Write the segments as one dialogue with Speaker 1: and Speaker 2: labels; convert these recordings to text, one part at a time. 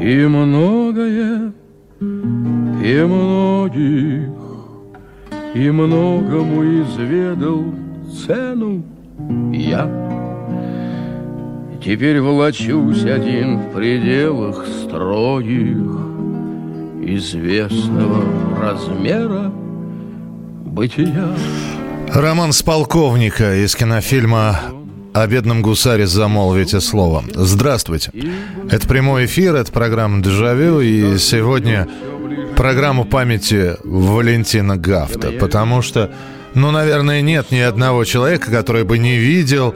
Speaker 1: и многое, и многих, и многому изведал цену я. Теперь волочусь один в пределах строгих известного размера бытия.
Speaker 2: Роман с полковника из кинофильма о бедном гусаре замолвите словом. Здравствуйте. Это прямой эфир, это программа «Дежавю», и сегодня программу памяти Валентина Гафта, потому что, ну, наверное, нет ни одного человека, который бы не видел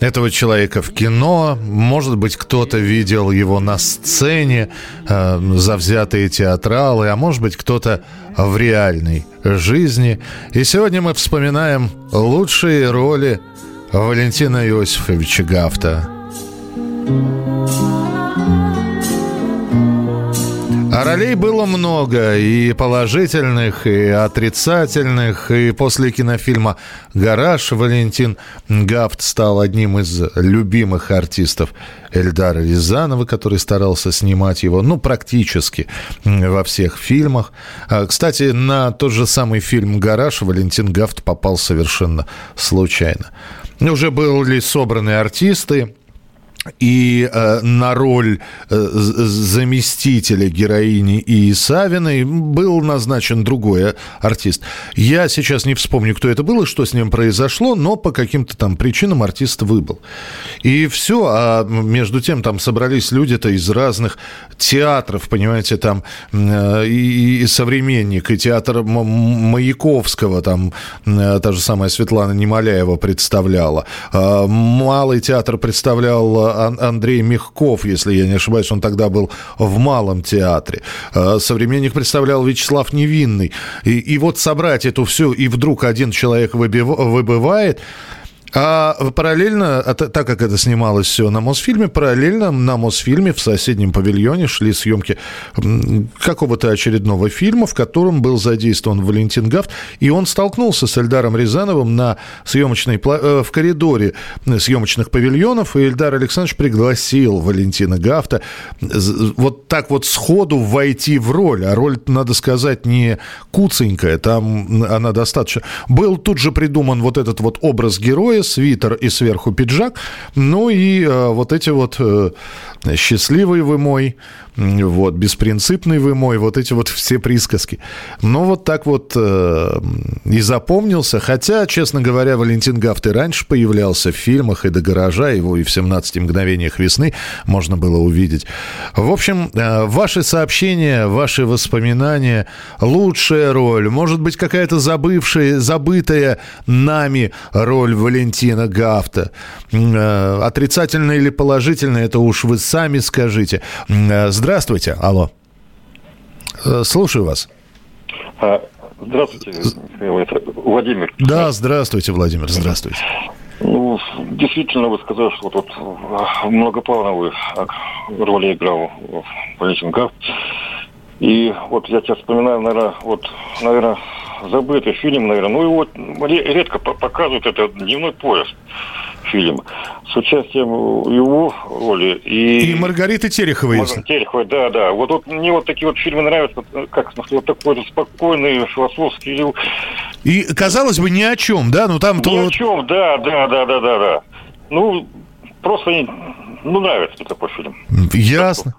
Speaker 2: этого человека в кино. Может быть, кто-то видел его на сцене, э, завзятые театралы, а может быть, кто-то в реальной жизни. И сегодня мы вспоминаем лучшие роли Валентина Иосифовича Гафта. А ролей было много, и положительных, и отрицательных. И после кинофильма «Гараж» Валентин Гафт стал одним из любимых артистов Эльдара Рязанова, который старался снимать его, ну, практически во всех фильмах. А, Кстати, на тот же самый фильм «Гараж» Валентин Гафт попал совершенно случайно. Уже были собраны артисты, и э, на роль э, заместителя героини и был назначен другой э, артист. Я сейчас не вспомню, кто это был и что с ним произошло, но по каким-то там причинам артист выбыл. И все, а между тем там собрались люди-то из разных театров, понимаете, там э, и, и современник, и театр Маяковского, там э, та же самая Светлана Немоляева представляла. А, Малый театр представлял Андрей Мягков, если я не ошибаюсь, он тогда был в Малом театре. А, Современник представлял Вячеслав Невинный. И, и вот собрать эту всю, и вдруг один человек выбив- выбывает, а параллельно, а та- так как это снималось все на Мосфильме, параллельно на Мосфильме в соседнем павильоне шли съемки какого-то очередного фильма, в котором был задействован Валентин Гафт, и он столкнулся с Эльдаром Рязановым на съемочной, э, в коридоре съемочных павильонов, и Эльдар Александрович пригласил Валентина Гафта вот так вот сходу войти в роль, а роль, надо сказать, не куценькая, там она достаточно... Был тут же придуман вот этот вот образ героя, свитер и сверху пиджак, ну и э, вот эти вот э, счастливый вы мой, вот, беспринципный вы мой, вот эти вот все присказки. Ну, вот так вот э, и запомнился, хотя, честно говоря, Валентин Гафт и раньше появлялся в фильмах, и до гаража его, и в «17 мгновениях весны» можно было увидеть. В общем, э, ваши сообщения, ваши воспоминания, лучшая роль, может быть, какая-то забывшая, забытая нами роль Валентина Гафта. Э, Отрицательная или положительная, это уж вы сами скажите. Э, Здравствуйте, алло. Э, Слушаю вас.
Speaker 3: А, Здравствуйте, Михаил, это Владимир.
Speaker 2: Да, здравствуйте, Владимир, здравствуйте.
Speaker 3: Ну, действительно, вы сказали, что вот, вот многоплановую роль играл Валентин Гафт. И вот я тебя вспоминаю, наверное, вот, наверное, забытый фильм, наверное. Ну, его ре- редко по- показывают, это «Дневной поезд» фильм. С участием его роли и...
Speaker 2: И Маргарита Терехова, если.
Speaker 3: Тереховой, да, да. Вот, вот мне вот такие вот фильмы нравятся, вот, как вот такой вот спокойный, философский,
Speaker 2: И, казалось бы, ни о чем, да? Ну, там...
Speaker 3: ни
Speaker 2: то-
Speaker 3: о чем, да, да, да, да, да, да. Ну, просто, ну, нравится мне такой фильм.
Speaker 2: Ясно.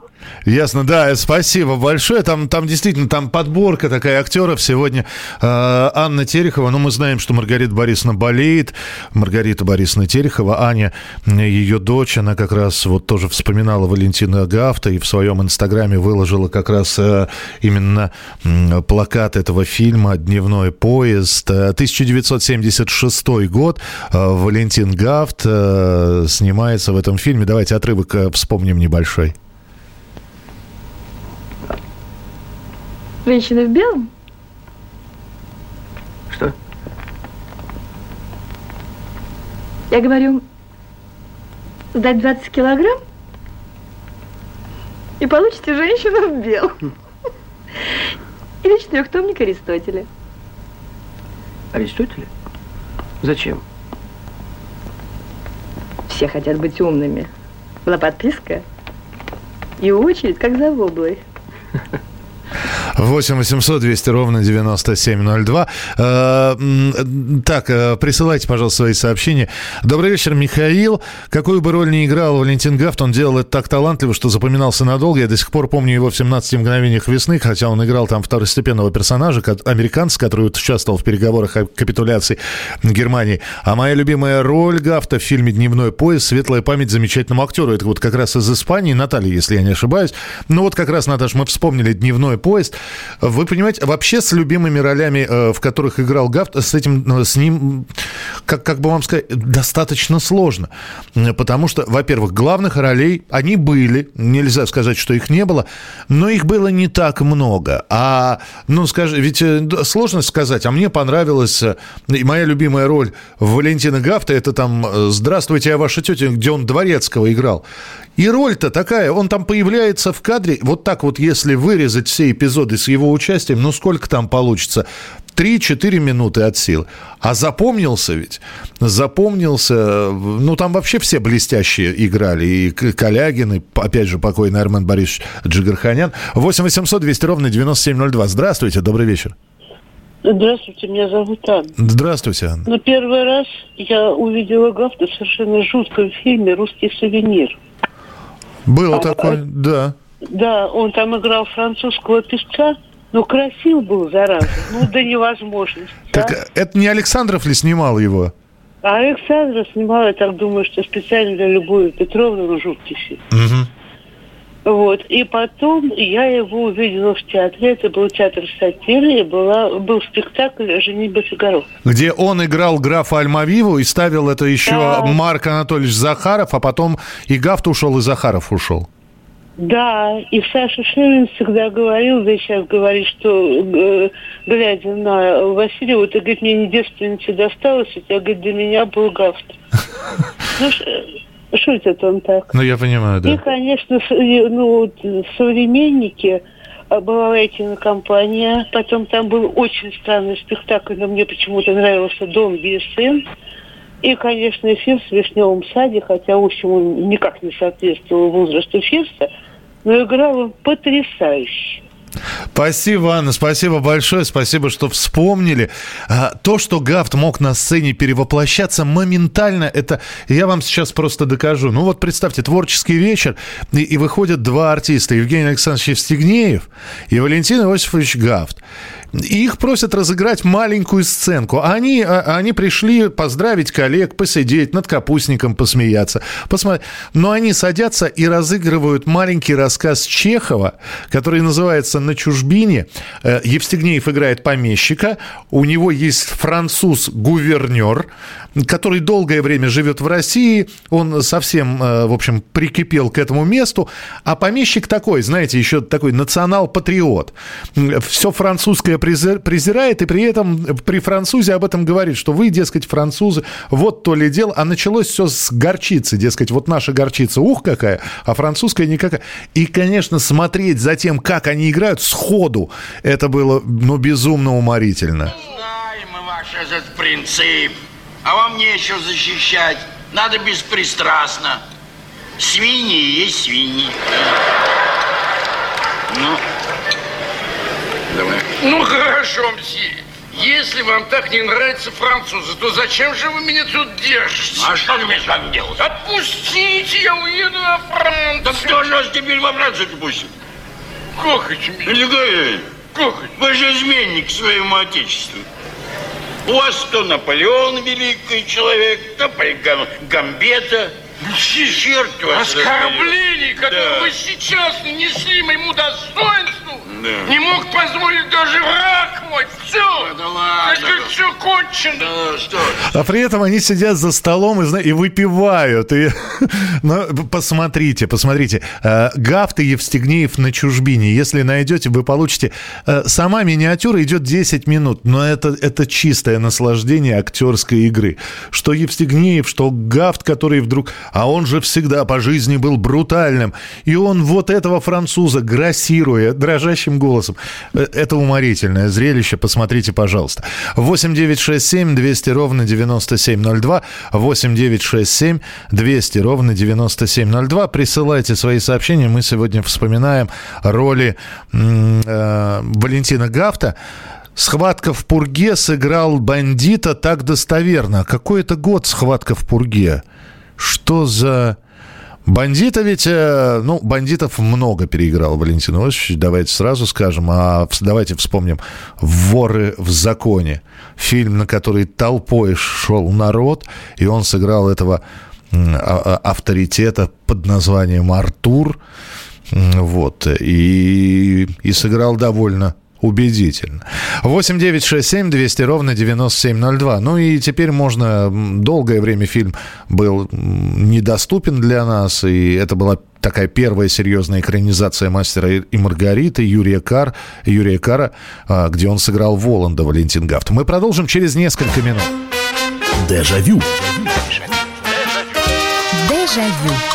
Speaker 2: Ясно, да, спасибо большое. Там, там действительно там подборка такая актеров. Сегодня э, Анна Терехова. Ну, мы знаем, что Маргарита Борисовна болеет. Маргарита Борисовна Терехова, Аня, ее дочь, она как раз вот тоже вспоминала Валентина Гафта и в своем инстаграме выложила как раз э, именно м, плакат этого фильма «Дневной поезд». Э, 1976 год. Э, Валентин Гафт э, снимается в этом фильме. Давайте отрывок э, вспомним небольшой.
Speaker 4: Женщина в белом?
Speaker 1: Что?
Speaker 4: Я говорю, сдать 20 килограмм и получите женщину в белом. Или четырехтомник Аристотеля.
Speaker 1: Аристотеля? Зачем?
Speaker 4: Все хотят быть умными. Была подписка и очередь, как за воблой.
Speaker 2: 8 800 200 ровно 9702. Э, так, э, присылайте, пожалуйста, свои сообщения. Добрый вечер, Михаил. Какую бы роль ни играл Валентин Гафт, он делал это так талантливо, что запоминался надолго. Я до сих пор помню его в «17 мгновениях весны», хотя он играл там второстепенного персонажа, американца, который участвовал в переговорах о капитуляции Германии. А моя любимая роль Гафта в фильме «Дневной поезд. Светлая память замечательному актеру». Это вот как раз из Испании, Наталья, если я не ошибаюсь. Ну вот как раз, Наташ, мы вспомнили «Дневной поезд». Вы понимаете, вообще с любимыми ролями, э, в которых играл Гафт, с этим, э, с ним, как, как бы вам сказать, достаточно сложно. Потому что, во-первых, главных ролей, они были, нельзя сказать, что их не было, но их было не так много. А, ну, скажи, ведь э, сложно сказать, а мне понравилась моя любимая роль Валентина Гафта, это там «Здравствуйте, я ваша тетя», где он Дворецкого играл. И роль-то такая, он там появляется в кадре, вот так вот, если вырезать все эпизоды с его участием, ну сколько там получится? 3-4 минуты от сил. А запомнился ведь, запомнился, ну там вообще все блестящие играли, и Калягин, и опять же покойный Армен Борисович Джигарханян. 8 800 200 ровно 9702. Здравствуйте, добрый вечер.
Speaker 5: Здравствуйте, меня зовут Анна.
Speaker 2: Здравствуйте, Анна.
Speaker 5: Но первый раз я увидела Гафта в совершенно жутком фильме «Русский сувенир».
Speaker 2: Было а, такое, да.
Speaker 5: Да, он там играл французского певца, но красив был, зараза, ну, до невозможности.
Speaker 2: Так а? это не Александров ли снимал его?
Speaker 5: А Александров снимал, я так думаю, что специально для Любови Петровны, ну, жуткий фильм. Угу. Вот. И потом я его увидела в театре. Это был театр сатиры. И была, был спектакль «Женитьба Фигаро».
Speaker 2: Где он играл графа Альмавиву и ставил это еще да. Марк Анатольевич Захаров, а потом и Гафт ушел, и Захаров ушел.
Speaker 5: Да, и Саша Шевин всегда говорил, да и сейчас говорит, что, э, глядя на Васильева, ты, говорит, мне не девственница досталось, у тебя, говорит, для меня был Гафт. Ну, Шутит он так.
Speaker 2: Ну, я понимаю, да.
Speaker 5: И, конечно, ну, современники, а, была компания, потом там был очень странный спектакль, но мне почему-то нравился «Дом без сын». И, конечно, эфир в «Вишневом саде», хотя, в общем, он никак не соответствовал возрасту Фирса, но играл он потрясающе.
Speaker 2: Спасибо, Анна, спасибо большое, спасибо, что вспомнили. А, то, что Гафт мог на сцене перевоплощаться моментально, это я вам сейчас просто докажу. Ну вот представьте, творческий вечер, и, и выходят два артиста, Евгений Александрович Евстигнеев и Валентин Иосифович Гафт. И их просят разыграть маленькую сценку. Они, а, они пришли поздравить коллег, посидеть, над капустником посмеяться. Посмотри. Но они садятся и разыгрывают маленький рассказ Чехова, который называется «На чужбине». Э, Евстигнеев играет помещика. У него есть француз-гувернер, который долгое время живет в России. Он совсем, э, в общем, прикипел к этому месту. А помещик такой, знаете, еще такой национал-патриот. Все французское презирает, и при этом при французе об этом говорит, что вы, дескать, французы, вот то ли дело. А началось все с горчицы, дескать, вот наша горчица, ух, какая, а французская никакая. И, конечно, смотреть за тем, как они играют сходу, это было, ну, безумно уморительно.
Speaker 6: Знаем мы ваш этот принцип. А вам нечего защищать. Надо беспристрастно. Свиньи есть свиньи. Ну.
Speaker 7: Ну, хорошо, мсье. Если вам так не нравятся французы, то зачем же вы меня тут держите?
Speaker 6: А что мне с вами делать?
Speaker 7: Отпустите, я уеду во Францию.
Speaker 6: Да кто же вас теперь во Францию пустит?
Speaker 7: Как это?
Speaker 6: Негодяй. Как это? Вы же изменник своему отечеству. У вас то Наполеон великий человек, то Гам Гамбета.
Speaker 7: Черт вас Оскорблений, которые да. вы сейчас нанесли моему достоинству, да. не мог позволить даже враг мой. Все.
Speaker 6: Да ладно.
Speaker 7: Я говорю, все кончено.
Speaker 6: Да, что?
Speaker 2: А при этом они сидят за столом и, и выпивают. И, ну, посмотрите, посмотрите. Э, Гафт и Евстигнеев на чужбине. Если найдете, вы получите... э, Сама миниатюра идет 10 минут, но это, это чистое наслаждение актерской игры. Что Евстигнеев, что Гафт, который вдруг... А он же всегда по жизни был брутальным. И он вот этого француза, грассируя дрожащим голосом. Э, Это уморительное зрелище. Посмотрите, пожалуйста. 8 9 6 7 200 ровно 9702. 8 9 6 7 200 ровно 9702. Присылайте свои сообщения. Мы сегодня вспоминаем роли э, Валентина Гафта. Схватка в Пурге сыграл бандита так достоверно. Какой это год схватка в Пурге? Что за... Бандита? Ведь, э, ну, бандитов много переиграл Валентин Иосифович, давайте сразу скажем, а давайте вспомним «Воры в законе», фильм, на который толпой шел народ, и он сыграл этого а- а- авторитета под названием Артур, вот, и, и сыграл довольно убедительно. 8 9 6 7 200 ровно 9702. Ну и теперь можно... Долгое время фильм был недоступен для нас, и это была такая первая серьезная экранизация «Мастера и Маргариты» Юрия, Кар, Юрия Кара, а, где он сыграл Воланда Валентин Гафт. Мы продолжим через несколько минут.
Speaker 8: Дежавю.
Speaker 9: Дежавю.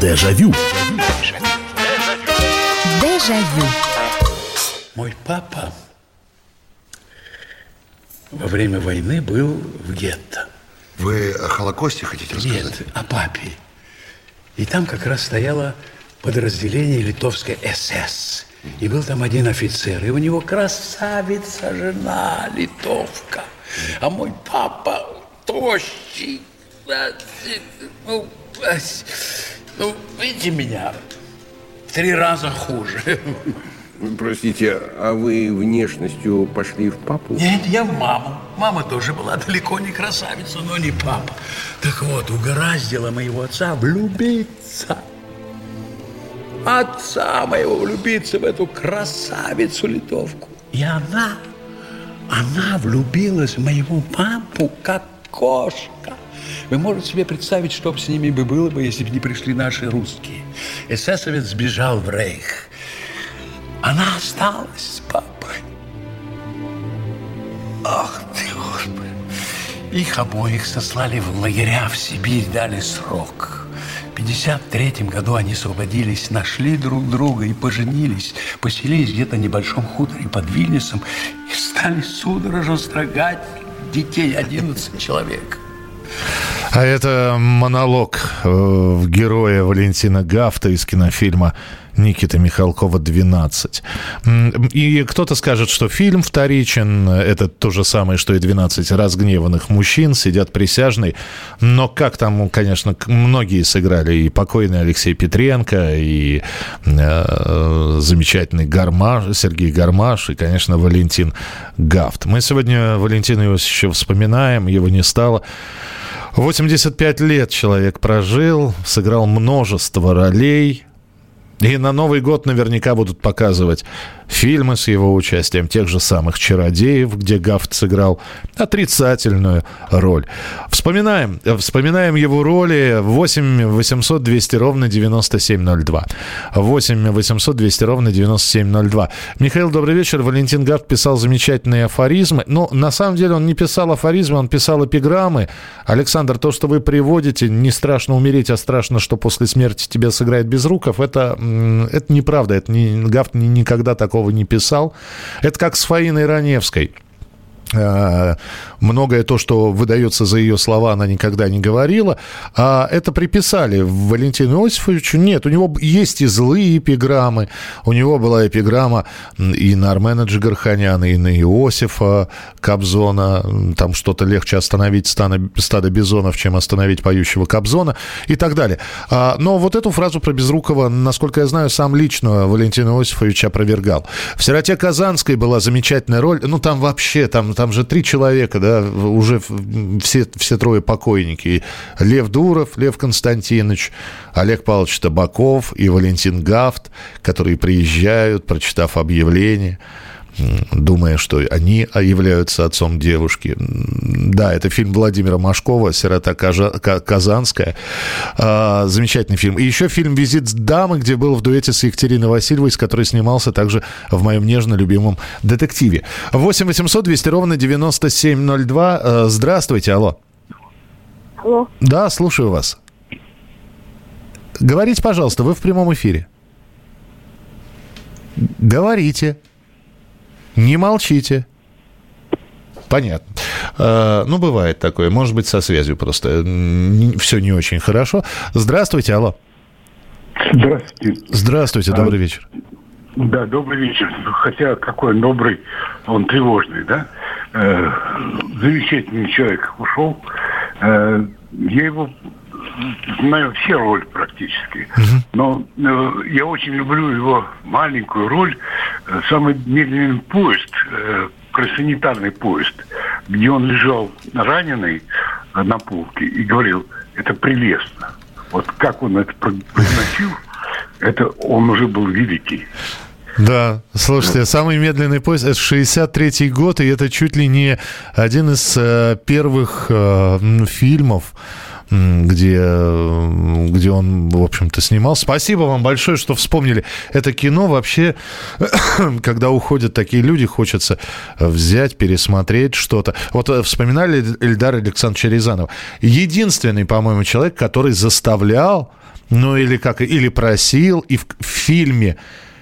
Speaker 8: Дежавю.
Speaker 9: Дежавю.
Speaker 10: Мой папа во время войны был в гетто.
Speaker 11: Вы о Холокосте хотите рассказать?
Speaker 10: Нет, о папе. И там как раз стояло подразделение литовской СС. И был там один офицер, и у него красавица жена литовка. А мой папа тощий. Ну, ну, видите меня, в три раза хуже.
Speaker 12: Простите, а вы внешностью пошли в папу?
Speaker 10: Нет, я в маму. Мама тоже была далеко не красавица, но не папа. Так вот, угораздило моего отца влюбиться. Отца моего влюбиться в эту красавицу-литовку. И она, она влюбилась в моего папу, как кошка. Вы можете себе представить, что с ними бы было бы, если бы не пришли наши русские. Эсэсовец сбежал в Рейх. Она осталась с папой. Ах ты, Господи. Их обоих сослали в лагеря в Сибирь, дали срок. В 53 году они освободились, нашли друг друга и поженились. Поселились где-то в небольшом хуторе под Вильнюсом и стали судорожно строгать детей 11 человек.
Speaker 2: А это монолог э, героя Валентина Гафта из кинофильма Никита Михалкова «12». М, И кто-то скажет, что фильм вторичен, это то же самое, что и «12 разгневанных мужчин», сидят присяжные, но как там, конечно, многие сыграли, и покойный Алексей Петренко, и э, замечательный Гармаш, Сергей Гармаш, и, конечно, Валентин Гафт. Мы сегодня Валентина Иосифовича вспоминаем, его не стало. 85 лет человек прожил, сыграл множество ролей. И на Новый год наверняка будут показывать фильмы с его участием, тех же самых «Чародеев», где Гафт сыграл отрицательную роль. Вспоминаем, вспоминаем его роли 8 800 200 ровно 9702. 8 800 200 ровно 9702. Михаил, добрый вечер. Валентин Гафт писал замечательные афоризмы. Но на самом деле он не писал афоризмы, он писал эпиграммы. Александр, то, что вы приводите, не страшно умереть, а страшно, что после смерти тебя сыграет Безруков, это, это неправда. Это не, Гафт ни- никогда такого не писал. Это как с Фаиной Раневской. Э, многое то, что выдается за ее слова, она никогда не говорила. А это приписали Валентину Иосифовичу. Нет, у него есть и злые эпиграммы. У него была эпиграмма и на Армена Джигарханяна, и на Иосифа Кобзона. Там что-то легче остановить стадо, бизонов, чем остановить поющего Кобзона и так далее. А, но вот эту фразу про Безрукова, насколько я знаю, сам лично Валентин Иосифович опровергал. В «Сироте Казанской» была замечательная роль. Ну, там вообще, там там же три человека, да, уже все, все трое покойники. Лев Дуров, Лев Константинович, Олег Павлович Табаков и Валентин Гафт, которые приезжают, прочитав объявление думая, что они являются отцом девушки. Да, это фильм Владимира Машкова «Сирота Казанская». А, замечательный фильм. И еще фильм «Визит дамы», где был в дуэте с Екатериной Васильевой, с которой снимался также в моем нежно любимом детективе. 8 800 200 ровно 9702. А, здравствуйте, алло.
Speaker 13: Алло.
Speaker 2: Да, слушаю вас. Говорите, пожалуйста, вы в прямом эфире. Говорите. Не молчите. Понятно. Э, ну, бывает такое. Может быть, со связью просто все не очень хорошо. Здравствуйте, алло.
Speaker 14: Здравствуйте.
Speaker 2: Здравствуйте, добрый а, вечер.
Speaker 14: Да, добрый вечер. Хотя какой он добрый, он тревожный, да? Э, замечательный человек ушел. Э, я его знаю все роли практически. Но э, я очень люблю его маленькую роль, э, самый медленный поезд, э, кросанитарный поезд, где он лежал раненый э, на полке и говорил, это прелестно. Вот как он это произносил, это он уже был великий.
Speaker 2: Да, слушайте, самый медленный поезд это 63-й год, и это чуть ли не один из э, первых э, фильмов, где, где он, в общем-то, снимал. Спасибо вам большое, что вспомнили это кино. Вообще, когда уходят такие люди, хочется взять, пересмотреть что-то. Вот э, вспоминали Эльдар Александровича Рязанова. Единственный, по-моему, человек, который заставлял, ну или как, или просил, и в фильме,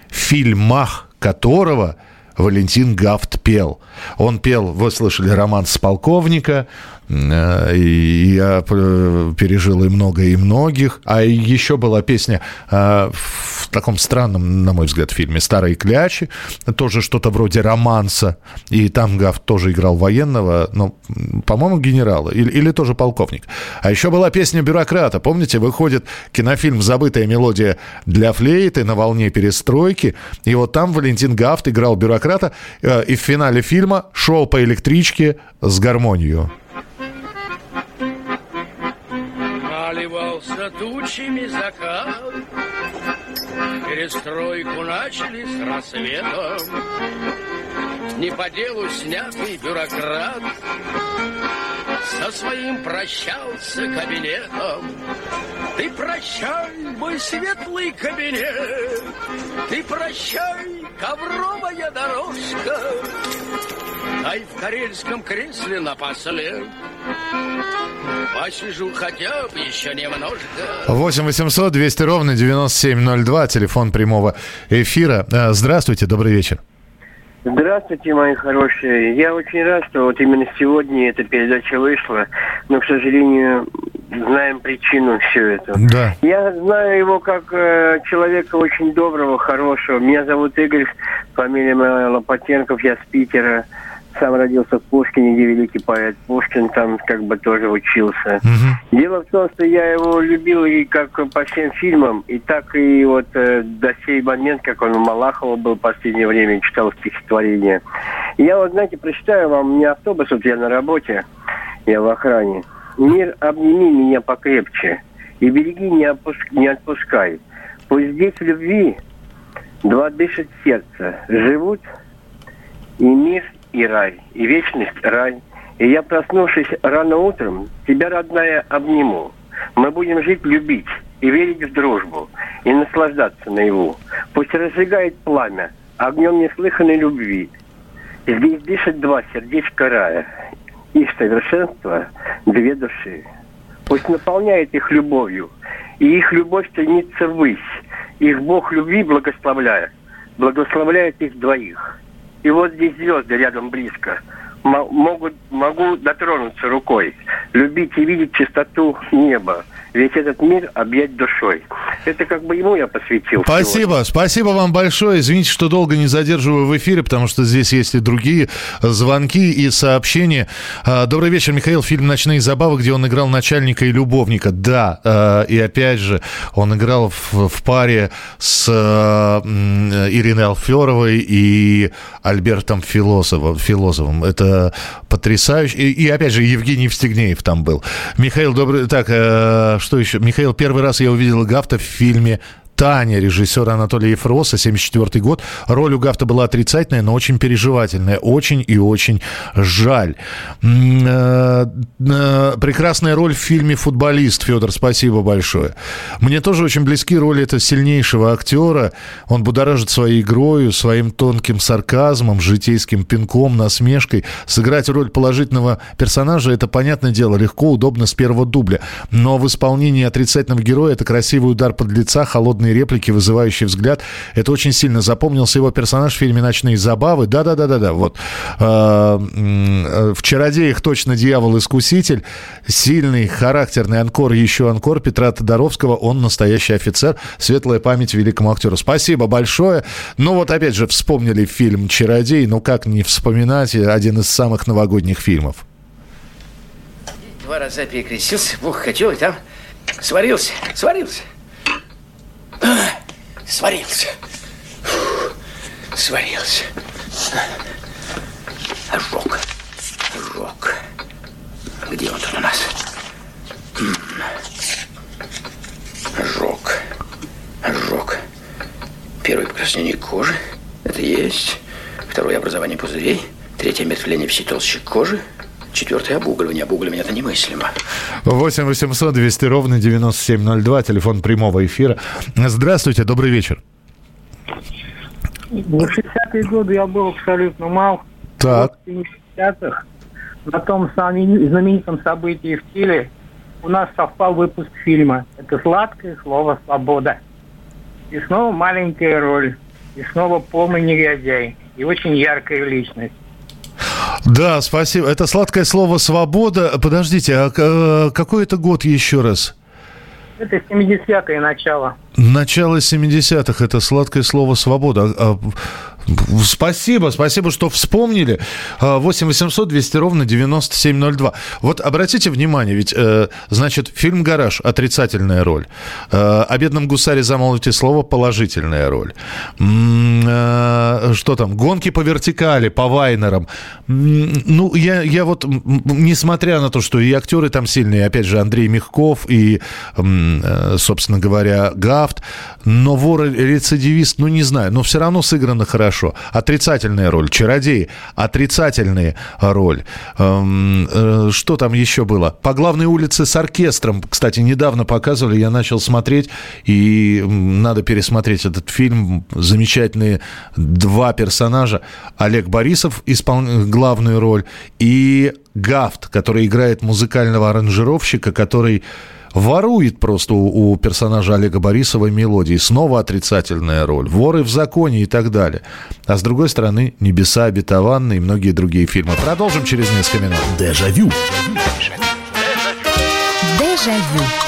Speaker 2: в фильмах которого Валентин Гафт пел. Он пел, вы слышали, роман с полковника, и я пережил и много, и многих. А еще была песня э, в таком странном, на мой взгляд, фильме «Старые клячи». Тоже что-то вроде романса. И там Гав тоже играл военного, ну, по-моему, генерала. Или, или тоже полковник. А еще была песня «Бюрократа». Помните, выходит кинофильм «Забытая мелодия для флейты» на волне перестройки. И вот там Валентин Гафт играл бюрократа. Э, и в финале фильма шел по электричке с гармонией.
Speaker 15: Наливался тучами закат, Перестройку начали с рассветом. Не по делу снятый бюрократ Со своим прощался кабинетом. Ты прощай, мой светлый кабинет, Ты прощай, ковровая дорожка, Дай в карельском кресле напоследок Посижу хотя бы еще немножко.
Speaker 2: 8 800 200 ровно 9702, телефон прямого эфира. Э, здравствуйте, добрый вечер.
Speaker 16: Здравствуйте, мои хорошие. Я очень рад, что вот именно сегодня эта передача вышла, но, к сожалению, знаем причину все это.
Speaker 2: Да.
Speaker 16: Я знаю его как э, человека очень доброго, хорошего. Меня зовут Игорь, фамилия моя Лопатенков, я с Питера сам родился в Пушкине, где великий поэт Пушкин там как бы тоже учился. Угу. Дело в том, что я его любил и как по всем фильмам, и так и вот э, до сей момент, как он у Малахова был в последнее время, читал стихотворение. я вот, знаете, прочитаю вам, у меня автобус, вот я на работе, я в охране. Мир, обними меня покрепче, и береги, не, опуск... не отпускай. Пусть здесь в любви два дышат сердца, живут и мир, и рай, и вечность рай. И я, проснувшись рано утром, тебя, родная, обниму. Мы будем жить, любить и верить в дружбу, и наслаждаться наяву. Пусть разжигает пламя огнем неслыханной любви. Здесь дышат два сердечка рая, их совершенство две души. Пусть наполняет их любовью, и их любовь стремится ввысь. Их Бог любви благословляет, благословляет их двоих. И вот здесь звезды рядом близко. могут, могу дотронуться рукой. Любить и видеть чистоту неба. Весь этот мир объять душой. Это как бы ему я посвятил.
Speaker 2: Спасибо, спасибо вам большое. Извините, что долго не задерживаю в эфире, потому что здесь есть и другие звонки и сообщения. А, Добрый вечер, Михаил. Фильм «Ночные забавы», где он играл начальника и любовника. Да, а, и опять же, он играл в, паре с м, Ириной Алферовой и Альбертом Философом. Философом. Это потрясающе. И, и опять же, Евгений Евстигнеев там был. Михаил, добрый... Так, э, что еще? Михаил, первый раз я увидел Гафта в фильме Таня, режиссера Анатолия Ефроса, 74 год. Роль у Гафта была отрицательная, но очень переживательная. Очень и очень жаль. Э, э, Прекрасная роль в фильме «Футболист», Федор, спасибо большое. Мне тоже очень близки роли этого сильнейшего актера. Он будоражит своей игрой, своим тонким сарказмом, житейским пинком, насмешкой. Сыграть роль положительного персонажа – это, понятное дело, легко, удобно с первого дубля. Но в исполнении отрицательного героя это красивый удар под лица, холодные реплики, вызывающий взгляд. Это очень сильно запомнился его персонаж в фильме «Ночные забавы». Да-да-да-да-да. Вот. Э, э, В «Чародеях» точно дьявол-искуситель. Сильный, характерный анкор, еще анкор Петра Тодоровского. Он настоящий офицер. Светлая память великому актеру. Спасибо большое. Ну вот опять же вспомнили фильм «Чародей». Ну как не вспоминать один из самых новогодних фильмов.
Speaker 15: Два раза перекрестился, Бог хотел, и там сварился, сварился. Сварился. Фу, Сварился. Ожог. Ожог. Где он тут у нас? Ожог. Ожог. Первое покраснение кожи. Это есть. Второе образование пузырей. Третье омертвление всей толщи кожи. Четвертое обугливание. Обугливание это немыслимо.
Speaker 2: 8 800 200 ровно 9702, телефон прямого эфира. Здравствуйте, добрый вечер.
Speaker 17: В 60-е годы я был абсолютно мал.
Speaker 2: Так.
Speaker 17: В 70-х на том знаменитом событии в Чили у нас совпал выпуск фильма. Это «Сладкое слово свобода». И снова маленькая роль. И снова полный негодяй. И очень яркая личность.
Speaker 2: Да, спасибо. Это сладкое слово «свобода». Подождите, а э, какой это год еще раз?
Speaker 17: Это 70-е начало.
Speaker 2: Начало 70-х. Это сладкое слово «свобода». А, а, Спасибо, спасибо, что вспомнили. А, 8 800 200 ровно 9702. Вот обратите внимание, ведь, э, значит, фильм «Гараж» – отрицательная роль. Э, О бедном гусаре замолвите слово – положительная роль. Э, Что там? Гонки по вертикали, по Вайнерам. Ну, я, я вот, несмотря на то, что и актеры там сильные, опять же, Андрей Мягков и, собственно говоря, Гафт, но вор-рецидивист, ну, не знаю, но все равно сыграно хорошо. Отрицательная роль. Чародеи. Отрицательная роль. Эм, э, Что там еще было? По главной улице с оркестром. Кстати, недавно показывали, я начал смотреть, и надо пересмотреть этот фильм. Замечательные два персонажа. Олег Борисов исполняет главную роль, и Гафт, который играет музыкального аранжировщика, который ворует просто у, у персонажа Олега Борисова мелодии. Снова отрицательная роль. Воры в законе и так далее. А с другой стороны, «Небеса обетованные» и многие другие фильмы. Продолжим через несколько минут.
Speaker 8: Дежавю.
Speaker 9: Дежавю.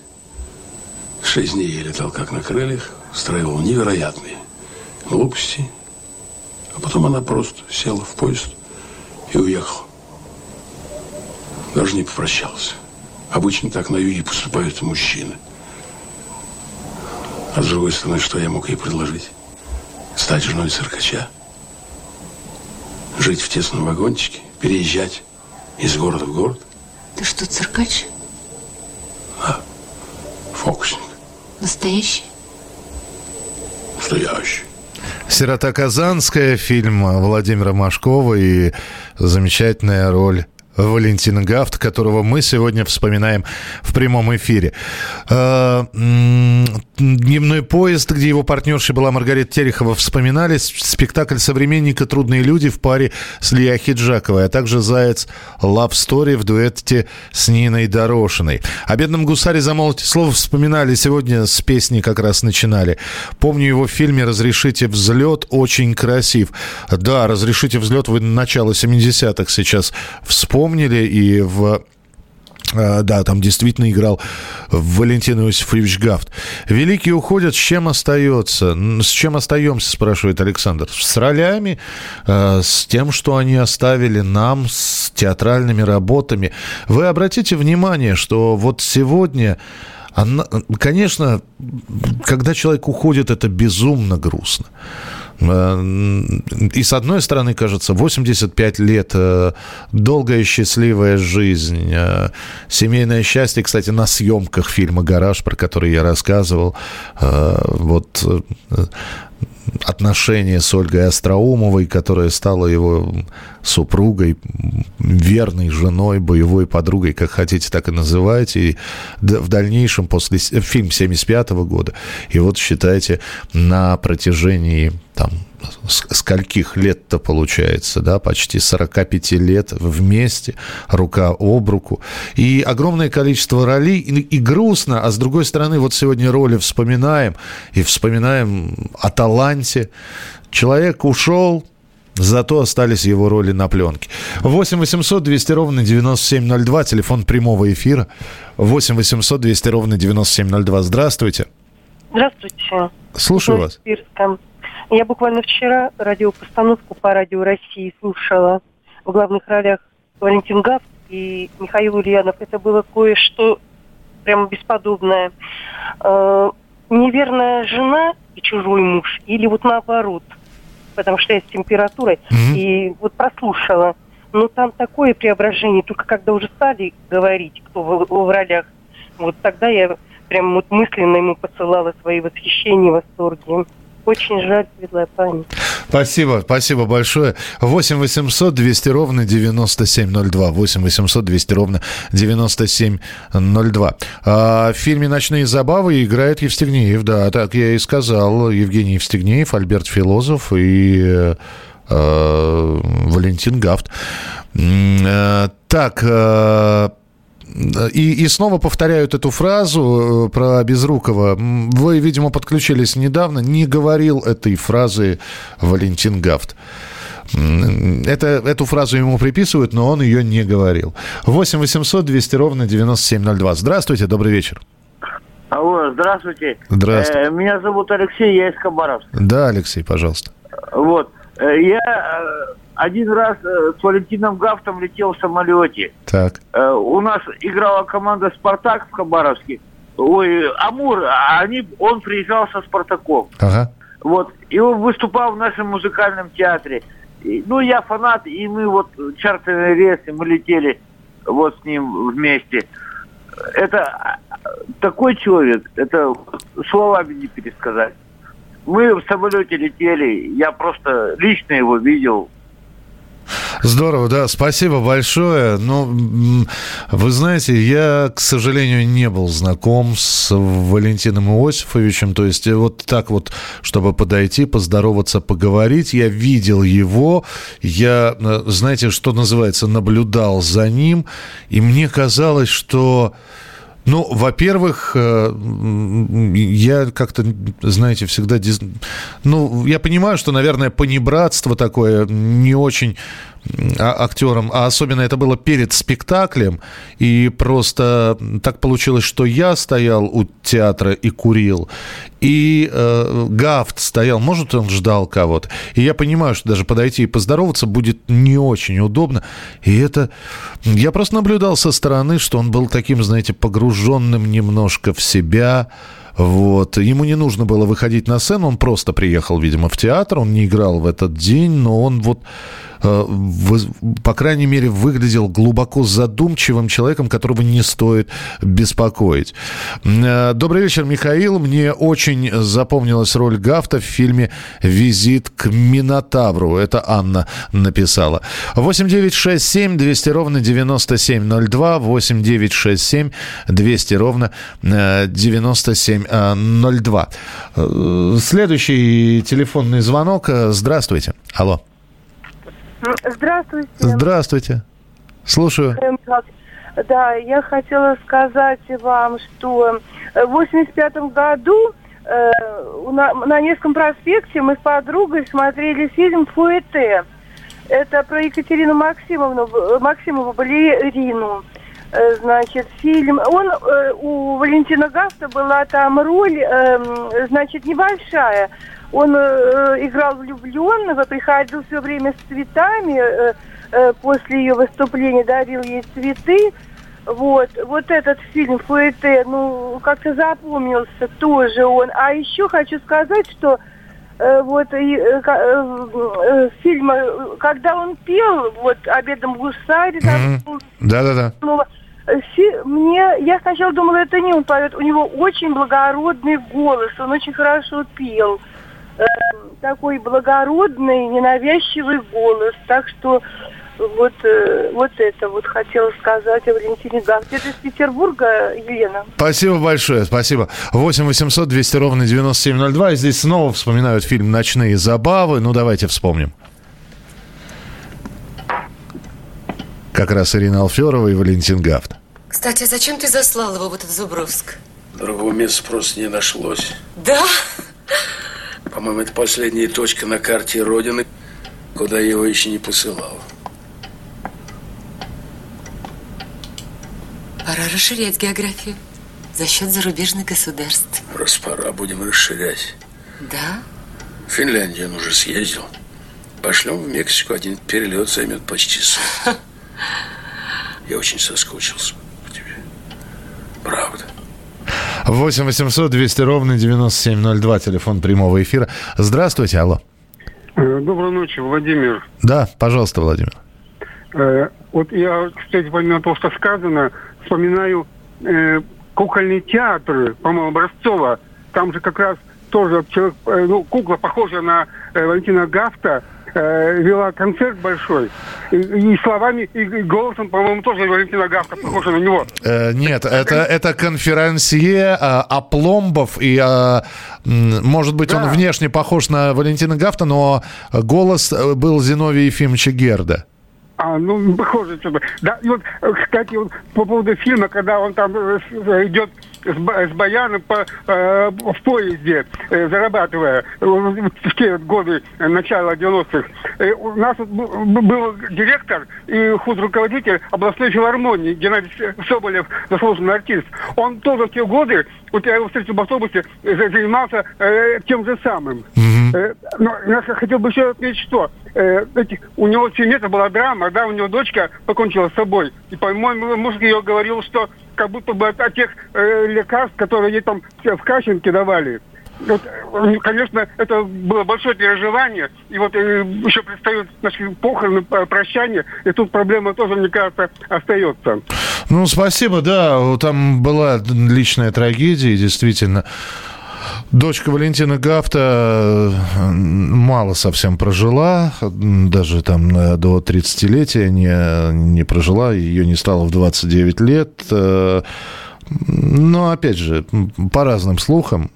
Speaker 10: Шесть дней я летал как на крыльях, устраивал невероятные глупости. А потом она просто села в поезд и уехала. Даже не попрощался. Обычно так на юге поступают мужчины. А с другой стороны, что я мог ей предложить? Стать женой циркача? Жить в тесном вагончике, переезжать из города в город.
Speaker 18: Ты что, циркач?
Speaker 10: А, фокусник.
Speaker 18: Настоящий?
Speaker 10: Настоящий.
Speaker 2: «Сирота Казанская», фильм Владимира Машкова и замечательная роль Валентин Гафт, которого мы сегодня вспоминаем в прямом эфире. А, Дневной поезд, где его партнерша была Маргарита Терехова, вспоминали спектакль современника «Трудные люди» в паре с Лией Хиджаковой, а также «Заяц Love Story» в дуэте с Ниной Дорошиной. О «Бедном гусаре» замолвите слово вспоминали сегодня с песни как раз начинали. Помню его в фильме «Разрешите взлет», очень красив. Да, «Разрешите взлет» вы начало 70-х сейчас вспомнили, и в да, там действительно играл Валентин Иосифович Гафт. Великие уходят, с чем остается? С чем остаемся, спрашивает Александр. С ролями, с тем, что они оставили нам, с театральными работами. Вы обратите внимание, что вот сегодня... Конечно, когда человек уходит, это безумно грустно. И с одной стороны, кажется, 85 лет, э, долгая счастливая жизнь, э, семейное счастье, кстати, на съемках фильма «Гараж», про который я рассказывал, э, вот отношения с Ольгой Остроумовой, которая стала его супругой, верной женой, боевой подругой, как хотите, так и называйте. И в дальнейшем, после фильм 75 года, и вот считайте, на протяжении там скольких лет-то получается, да, почти 45 лет вместе, рука об руку. И огромное количество ролей, и, и грустно, а с другой стороны, вот сегодня роли вспоминаем, и вспоминаем о таланте. Человек ушел, Зато остались его роли на пленке. 8 800 200 ровно 9702, телефон прямого эфира. 8 800 200 ровно 9702. Здравствуйте.
Speaker 19: Здравствуйте.
Speaker 2: Слушаю вас.
Speaker 19: Я буквально вчера радиопостановку по радио России слушала в главных ролях Валентин Гафт и Михаил Ульянов. Это было кое-что прямо бесподобное. Э, неверная жена и чужой муж, или вот наоборот, потому что я с температурой, mm-hmm. и вот прослушала. Но там такое преображение, только когда уже стали говорить, кто в, в ролях, вот тогда я прям вот мысленно ему посылала свои восхищения, восторги. Очень жаль, светлая память.
Speaker 2: Спасибо, спасибо большое. 8 800 200 ровно 9702. 8 800 200 ровно 9702. А в фильме «Ночные забавы» играет Евстигнеев. Да, так я и сказал. Евгений Евстигнеев, Альберт Филозов и э, Валентин Гафт. Э, так, э, и, и снова повторяют эту фразу э, про Безрукова. Вы, видимо, подключились недавно. Не говорил этой фразы Валентин Гафт. Это, эту фразу ему приписывают, но он ее не говорил. 8 800 200 ровно 9702. Здравствуйте, добрый вечер.
Speaker 20: Алло, здравствуйте.
Speaker 2: Здравствуйте.
Speaker 20: Э, меня зовут Алексей, я из Хабаровска.
Speaker 2: Да, Алексей, пожалуйста.
Speaker 20: Вот. Э, я э, один раз э, с Валентином Гафтом летел в самолете.
Speaker 2: Так.
Speaker 20: Э, у нас играла команда «Спартак» в Хабаровске. Ой, Амур, а они, он приезжал со «Спартаком».
Speaker 2: Ага.
Speaker 20: Вот. И он выступал в нашем музыкальном театре. И, ну, я фанат, и мы вот чартерные рейсы, мы летели вот с ним вместе. Это такой человек, это словами не пересказать. Мы в самолете летели, я просто лично его видел,
Speaker 2: Здорово, да, спасибо большое. Ну, вы знаете, я, к сожалению, не был знаком с Валентином Иосифовичем, то есть вот так вот, чтобы подойти, поздороваться, поговорить, я видел его, я, знаете, что называется, наблюдал за ним, и мне казалось, что... Ну, во-первых, э, я как-то, знаете, всегда... Ну, я понимаю, что, наверное, понебратство такое не очень а, актером, а особенно это было перед спектаклем, и просто так получилось, что я стоял у театра и курил, и э, Гафт стоял, может, он ждал кого-то, и я понимаю, что даже подойти и поздороваться будет не очень удобно, и это... Я просто наблюдал со стороны, что он был таким, знаете, погруженным немножко в себя, Вот. Ему не нужно было выходить на сцену, он просто приехал, видимо, в театр, он не играл в этот день, но он вот по крайней мере, выглядел глубоко задумчивым человеком, которого не стоит беспокоить. Э, добрый вечер, Михаил. Мне очень запомнилась роль Гафта в фильме «Визит к Минотавру». Это Анна написала. 8 9 6 7 200 ровно 9702. 8 9 6 7 200 ровно 9702. Э, следующий телефонный звонок. Здравствуйте. Алло.
Speaker 21: Здравствуйте.
Speaker 2: Здравствуйте. Слушаю.
Speaker 21: Да, я хотела сказать вам, что в 85 году э, на, на Невском проспекте мы с подругой смотрели фильм «Фуэте». Это про Екатерину Максимовну, Максимову балерину. Э, значит, фильм... Он, э, у Валентина Гафта была там роль, э, значит, небольшая. Он э, играл влюбленного, приходил все время с цветами, э, э, после ее выступления дарил ей цветы. Вот, вот этот фильм Фуэте, ну, как-то запомнился тоже он. А еще хочу сказать, что э, вот э, э, э, фильм, когда он пел, вот «Обедом в гусаре»,
Speaker 2: mm-hmm. да-да-да.
Speaker 21: Мне, я сначала думала, это не он поет, у него очень благородный голос, он очень хорошо пел. Э, такой благородный, ненавязчивый голос. Так что вот, э, вот это вот хотела сказать о Валентине Ганке. Это из Петербурга, Елена.
Speaker 2: Спасибо большое, спасибо. 8 800 200 ровно 9702. И здесь снова вспоминают фильм «Ночные забавы». Ну, давайте вспомним. Как раз Ирина Алферова и Валентин Гафт.
Speaker 18: Кстати, а зачем ты заслал его в этот Зубровск?
Speaker 10: Другого места просто не нашлось.
Speaker 18: Да?
Speaker 10: По-моему, это последняя точка на карте Родины, куда я его еще не посылал.
Speaker 18: Пора расширять географию за счет зарубежных государств.
Speaker 10: Раз пора, будем расширять.
Speaker 18: Да?
Speaker 10: В Финляндию он уже съездил. Пошлем в Мексику, один перелет займет почти сутки. Я очень соскучился по тебе. Правда.
Speaker 2: 8 800 200 ровно 9702, телефон прямого эфира. Здравствуйте, алло.
Speaker 22: Э, доброй ночи, Владимир.
Speaker 2: Да, пожалуйста, Владимир.
Speaker 22: Э, вот я, кстати, помимо того, что сказано, вспоминаю э, кукольные театры, по-моему, Образцова. Там же как раз тоже человек, э, ну, кукла похожа на э, Валентина Гафта, э, вела концерт большой. И, и словами, и, голосом, по-моему, тоже Валентина Гавка похожа на него.
Speaker 2: Э, нет, это, это конферансье э, Опломбов. И, э, может быть, да. он внешне похож на Валентина Гафта, но голос э, был Зиновия Ефимовича Герда.
Speaker 22: А, ну, похоже что-то. Да, и вот, кстати, вот, по поводу фильма, когда он там э, идет с баяном по, э, в поезде, э, зарабатывая э, в те годы э, начала 90-х. Э, у нас был директор и худруководитель областной филармонии Геннадий Соболев, заслуженный артист. Он тоже в те годы, вот я его встретил в автобусе, занимался э, тем же самым. Mm-hmm. Э, но я хотел бы еще отметить, что э, эти, у него в семье была драма, да, у него дочка покончила с собой. И, по-моему, муж ее говорил, что как будто бы от, от тех э, лекарств, которые ей там в Кащенке давали. Э, конечно, это было большое переживание. И вот э, еще предстоят наши похороны, прощания. И тут проблема тоже, мне кажется, остается.
Speaker 2: Ну, спасибо, да. Там была личная трагедия, действительно. Дочка Валентина Гафта э, мало совсем прожила, даже там до 30-летия не, не прожила, ее не стало в 29 лет. Э, но, опять же, по разным слухам,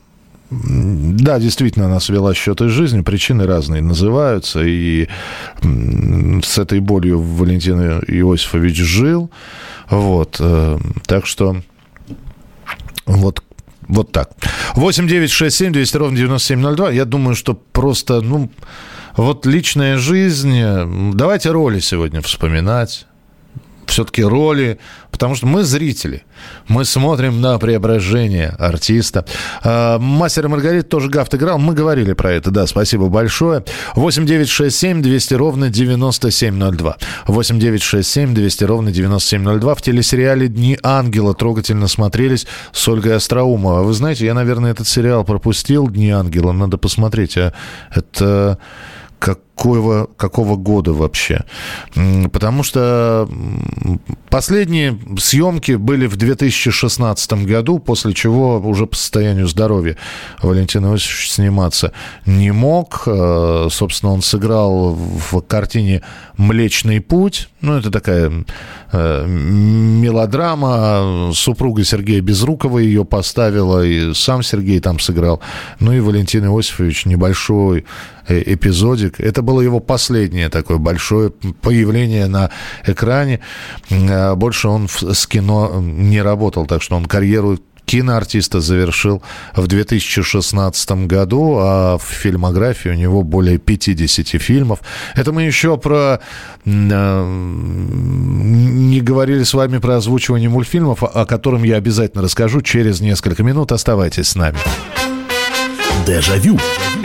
Speaker 2: да, действительно, она свела счеты с жизнью, причины разные называются, и с этой болью Валентин Иосифович жил, вот, э, так что вот вот так. 8 9 6 7 200 ровно 9702. Я думаю, что просто, ну, вот личная жизнь. Давайте роли сегодня вспоминать. Все-таки роли, потому что мы зрители. Мы смотрим на преображение артиста. А, Мастер и Маргарита тоже Гафт играл. Мы говорили про это, да, спасибо большое. 8 9 6 7 200 ровно 9702. 8 9 6 7 200 ровно 9702. В телесериале «Дни ангела» трогательно смотрелись с Ольгой Остроумовой. Вы знаете, я, наверное, этот сериал пропустил «Дни ангела». Надо посмотреть. А это какого, какого года вообще. Потому что последние съемки были в 2016 году, после чего уже по состоянию здоровья Валентин Иосифович сниматься не мог. Э, собственно, он сыграл в картине «Млечный путь». Ну, это такая э, мелодрама. Супруга Сергея Безрукова ее поставила, и сам Сергей там сыграл. Ну и Валентин Иосифович небольшой э, эпизодик. Это было его последнее такое большое появление на экране. А больше он с кино не работал, так что он карьеру киноартиста завершил в 2016 году, а в фильмографии у него более 50 фильмов. Это мы еще про... Э, не говорили с вами про озвучивание мультфильмов, о котором я обязательно расскажу через несколько минут. Оставайтесь с нами.
Speaker 8: Дежавю.
Speaker 9: Дежавю.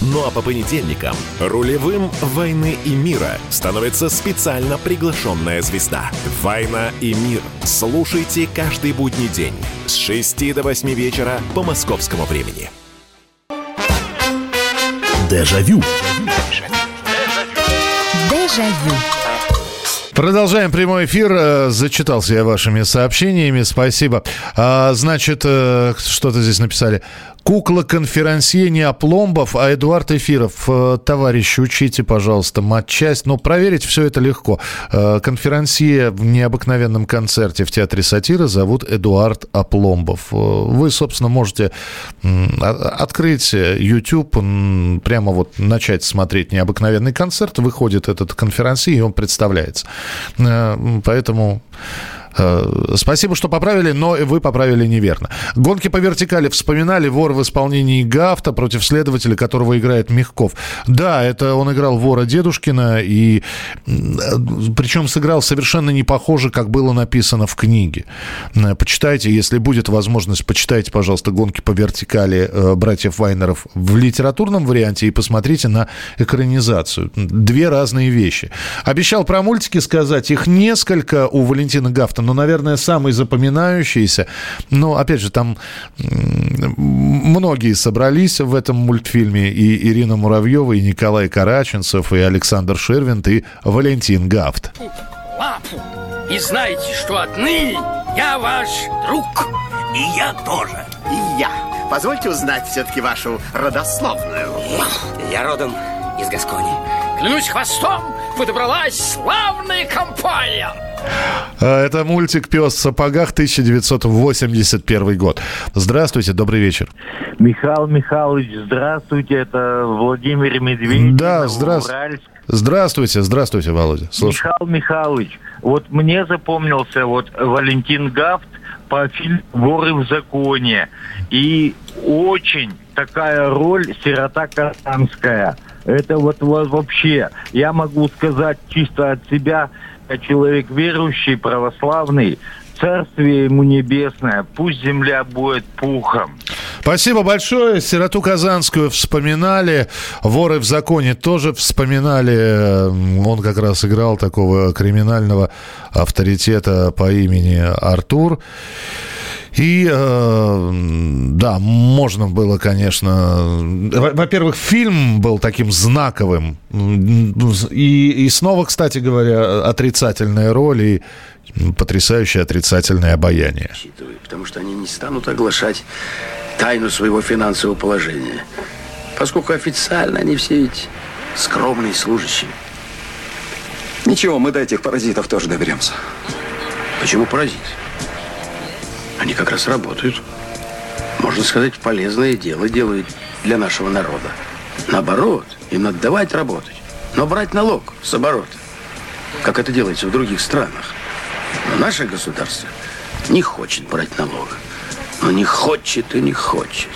Speaker 8: Ну а по понедельникам рулевым «Войны и мира» становится специально приглашенная звезда. «Война и мир». Слушайте каждый будний день с 6 до 8 вечера по московскому времени.
Speaker 9: Дежавю. Дежавю.
Speaker 2: Продолжаем прямой эфир. Э, зачитался я вашими сообщениями. Спасибо. А, значит, э, что-то здесь написали. Кукла-конферансье не Опломбов, а Эдуард Эфиров. Э, товарищи, учите, пожалуйста, матчасть. Но проверить все это легко. Э, конферансье в необыкновенном концерте в Театре сатиры зовут Эдуард Опломбов. Э, вы, собственно, можете открыть YouTube, прямо вот начать смотреть необыкновенный концерт. Выходит этот конферансье, и он представляется. Поэтому спасибо, что поправили, но вы поправили неверно. Гонки по вертикали вспоминали вор в исполнении Гафта против следователя, которого играет Мягков. Да, это он играл вора Дедушкина, и причем сыграл совершенно не похоже, как было написано в книге. Э, почитайте, если будет возможность, почитайте, пожалуйста, гонки по вертикали э, братьев Вайнеров в литературном варианте и посмотрите на экранизацию. Две разные вещи. Обещал про мультики сказать, их несколько у Валентина Гафта но, наверное, самый запоминающийся. Но, опять же, там многие собрались в этом мультфильме. И Ирина Муравьева, и Николай Караченцев, и Александр Шервинт, и Валентин Гафт.
Speaker 23: Лапу. И знаете, что отныне я ваш друг.
Speaker 24: И я тоже. И я. Позвольте узнать все-таки вашу родословную.
Speaker 23: Я родом из Гаскони. Клянусь хвостом, подобралась славная компания.
Speaker 2: А, это мультик «Пес в сапогах» 1981 год. Здравствуйте, добрый вечер.
Speaker 25: Михаил Михайлович, здравствуйте, это Владимир Медведев.
Speaker 2: Да, здравствуйте. Здравствуйте, здравствуйте, Володя.
Speaker 25: Слушай. Михаил Михайлович, вот мне запомнился вот Валентин Гафт по фильму «Воры в законе». И очень такая роль сирота Казанская. Это вот, вообще, я могу сказать чисто от себя, а человек верующий, православный, царствие ему небесное, пусть земля будет пухом.
Speaker 2: Спасибо большое. Сироту Казанскую вспоминали. Воры в законе тоже вспоминали. Он как раз играл такого криминального авторитета по имени Артур. И, э, да, можно было, конечно... Во-первых, фильм был таким знаковым. И, и снова, кстати говоря, отрицательная роль и потрясающее отрицательное обаяние.
Speaker 15: Потому что они не станут оглашать тайну своего финансового положения. Поскольку официально они все ведь скромные служащие.
Speaker 26: Ничего, мы до этих паразитов тоже доберемся.
Speaker 15: Почему паразит? Они как раз работают. Можно сказать, полезное дело делают для нашего народа. Наоборот, им надо давать работать, но брать налог с оборота, как это делается в других странах. Но наше государство не хочет брать налог. Но не хочет и не хочет.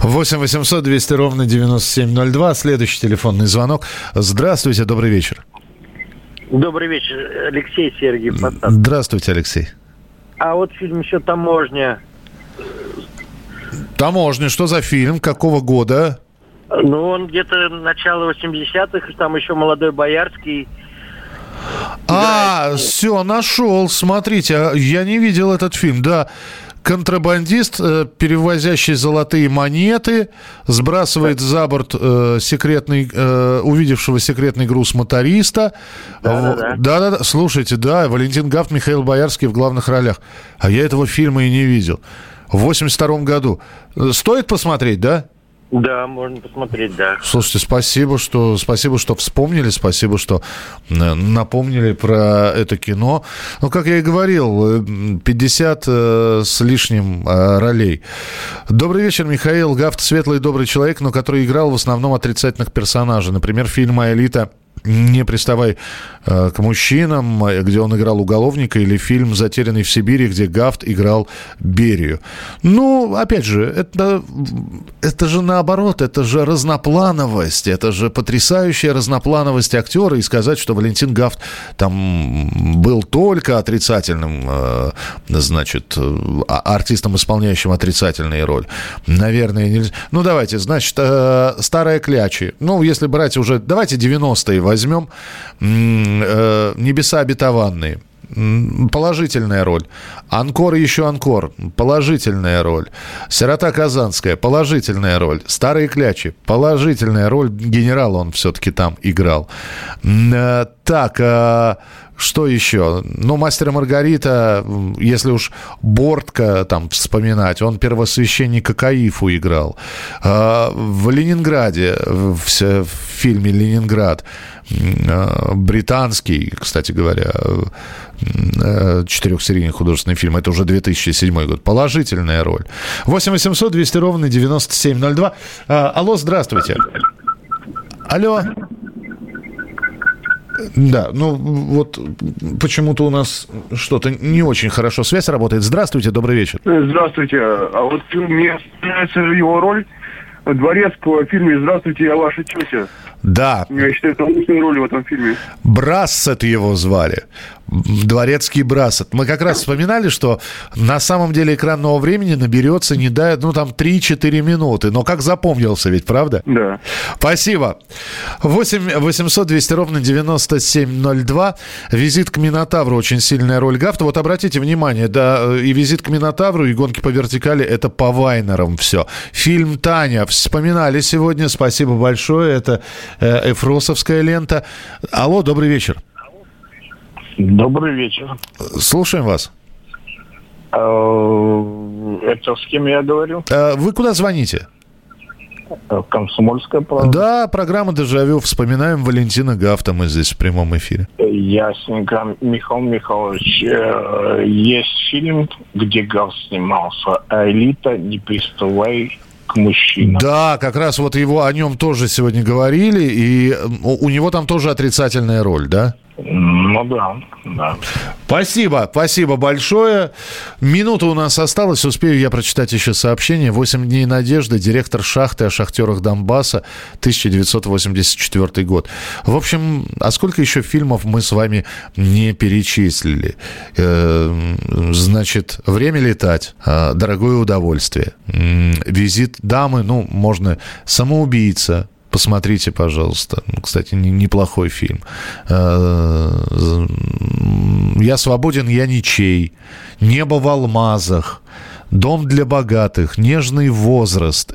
Speaker 2: 8 800 200 ровно 9702. Следующий телефонный звонок. Здравствуйте, добрый вечер.
Speaker 27: Добрый вечер, Алексей Потап.
Speaker 2: Здравствуйте, Алексей.
Speaker 27: А вот фильм еще «Таможня».
Speaker 2: «Таможня», что за фильм? Какого года?
Speaker 27: Ну, он где-то начало 80-х, там еще молодой Боярский.
Speaker 2: А, все, нашел. Смотрите, а я не видел этот фильм, да. Контрабандист, э, перевозящий золотые монеты, сбрасывает за борт э, секретный, э, увидевшего секретный груз моториста. Да-да-да. Да-да-да. Слушайте, да, Валентин Гафт, Михаил Боярский в главных ролях. А я этого фильма и не видел. В 82 году. Стоит посмотреть, да?
Speaker 27: Да, можно посмотреть, да.
Speaker 2: Слушайте, спасибо, что спасибо, что вспомнили, спасибо, что э, напомнили про это кино. Ну, как я и говорил, 50 э, с лишним э, ролей. Добрый вечер, Михаил Гафт, светлый добрый человек, но который играл в основном отрицательных персонажей. Например, фильм «Элита» «Не приставай э, к мужчинам», где он играл уголовника, или фильм «Затерянный в Сибири», где Гафт играл Берию. Ну, опять же, это, это же наоборот, это же разноплановость, это же потрясающая разноплановость актера, и сказать, что Валентин Гафт там был только отрицательным, э, значит, а, артистом, исполняющим отрицательные роли, наверное, нельзя. Ну, давайте, значит, э, «Старая клячи». Ну, если брать уже, давайте 90-е возьмем э, «Небеса обетованные». Положительная роль. Анкор еще Анкор. Положительная роль. Сирота Казанская. Положительная роль. Старые клячи. Положительная роль. Генерал он все-таки там играл. Э, так, э, что еще? Ну, «Мастер Маргарита», если уж Бортка там вспоминать, он первосвященника Каифу играл. Э, в Ленинграде, в, фильме «Ленинград», британский, кстати говоря, четырехсерийный художественный фильм. Это уже 2007 год. Положительная роль. 8 800 200 ровно 9702. Алло, здравствуйте. Алло. Да, ну вот почему-то у нас что-то не очень хорошо связь работает. Здравствуйте, добрый вечер.
Speaker 28: Здравствуйте. А вот мне нравится его роль Дворецкого в фильме «Здравствуйте, я ваша тетя».
Speaker 2: Да.
Speaker 28: Я считаю, это лучшая роль в этом фильме.
Speaker 2: Брассет его звали. Дворецкий Брассет. Мы как раз вспоминали, что на самом деле экранного времени наберется не до, ну, там, 3-4 минуты. Но как запомнился ведь, правда?
Speaker 28: Да.
Speaker 2: Спасибо. 8 800 200 ровно 9702. Визит к Минотавру. Очень сильная роль Гафта. Вот обратите внимание, да, и визит к Минотавру, и гонки по вертикали, это по Вайнерам все. Фильм «Таня» вспоминали сегодня. Спасибо большое. Это Эфросовская лента. Алло, добрый вечер.
Speaker 28: Добрый вечер.
Speaker 2: Слушаем вас.
Speaker 28: Э, это с кем я говорю?
Speaker 2: Э, вы куда звоните?
Speaker 28: Э, Комсомольская правда.
Speaker 2: Да, программа «Дежавю». Вспоминаем Валентина Гафта. Мы здесь в прямом эфире.
Speaker 28: Ясненько. Михаил Михайлович, есть фильм, где Гафт снимался. «Элита. Не приставай к мужчинам.
Speaker 2: Да, как раз вот его о нем тоже сегодня говорили, и у, него там тоже отрицательная роль, да?
Speaker 28: Ну да, да.
Speaker 2: Спасибо, спасибо большое. Минута у нас осталась, успею я прочитать еще сообщение. «Восемь дней надежды», директор шахты о шахтерах Донбасса, 1984 год. В общем, а сколько еще фильмов мы с вами не перечислили? Э, значит, «Время летать», э, «Дорогое удовольствие», «Визит дамы», ну, можно «Самоубийца», Посмотрите, пожалуйста. Ну, кстати, неплохой фильм. Э, «Я свободен, я ничей». «Небо в алмазах». Дом для богатых, нежный возраст,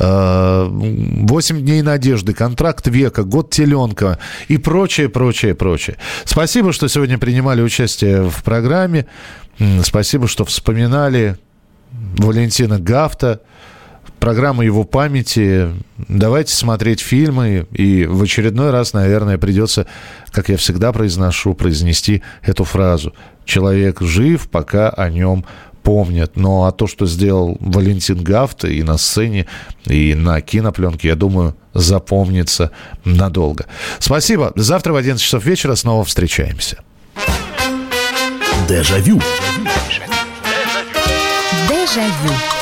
Speaker 2: э, восемь дней надежды, контракт века, год теленка и прочее, прочее, прочее. Спасибо, что сегодня принимали участие в программе. Спасибо, что вспоминали Валентина Гафта программа его памяти. Давайте смотреть фильмы. И в очередной раз, наверное, придется, как я всегда произношу, произнести эту фразу. Человек жив, пока о нем помнят. Но а то, что сделал Валентин Гафт и на сцене, и на кинопленке, я думаю, запомнится надолго. Спасибо. Завтра в 11 часов вечера снова встречаемся.
Speaker 9: Дежавю. Дежавю. Дежавю.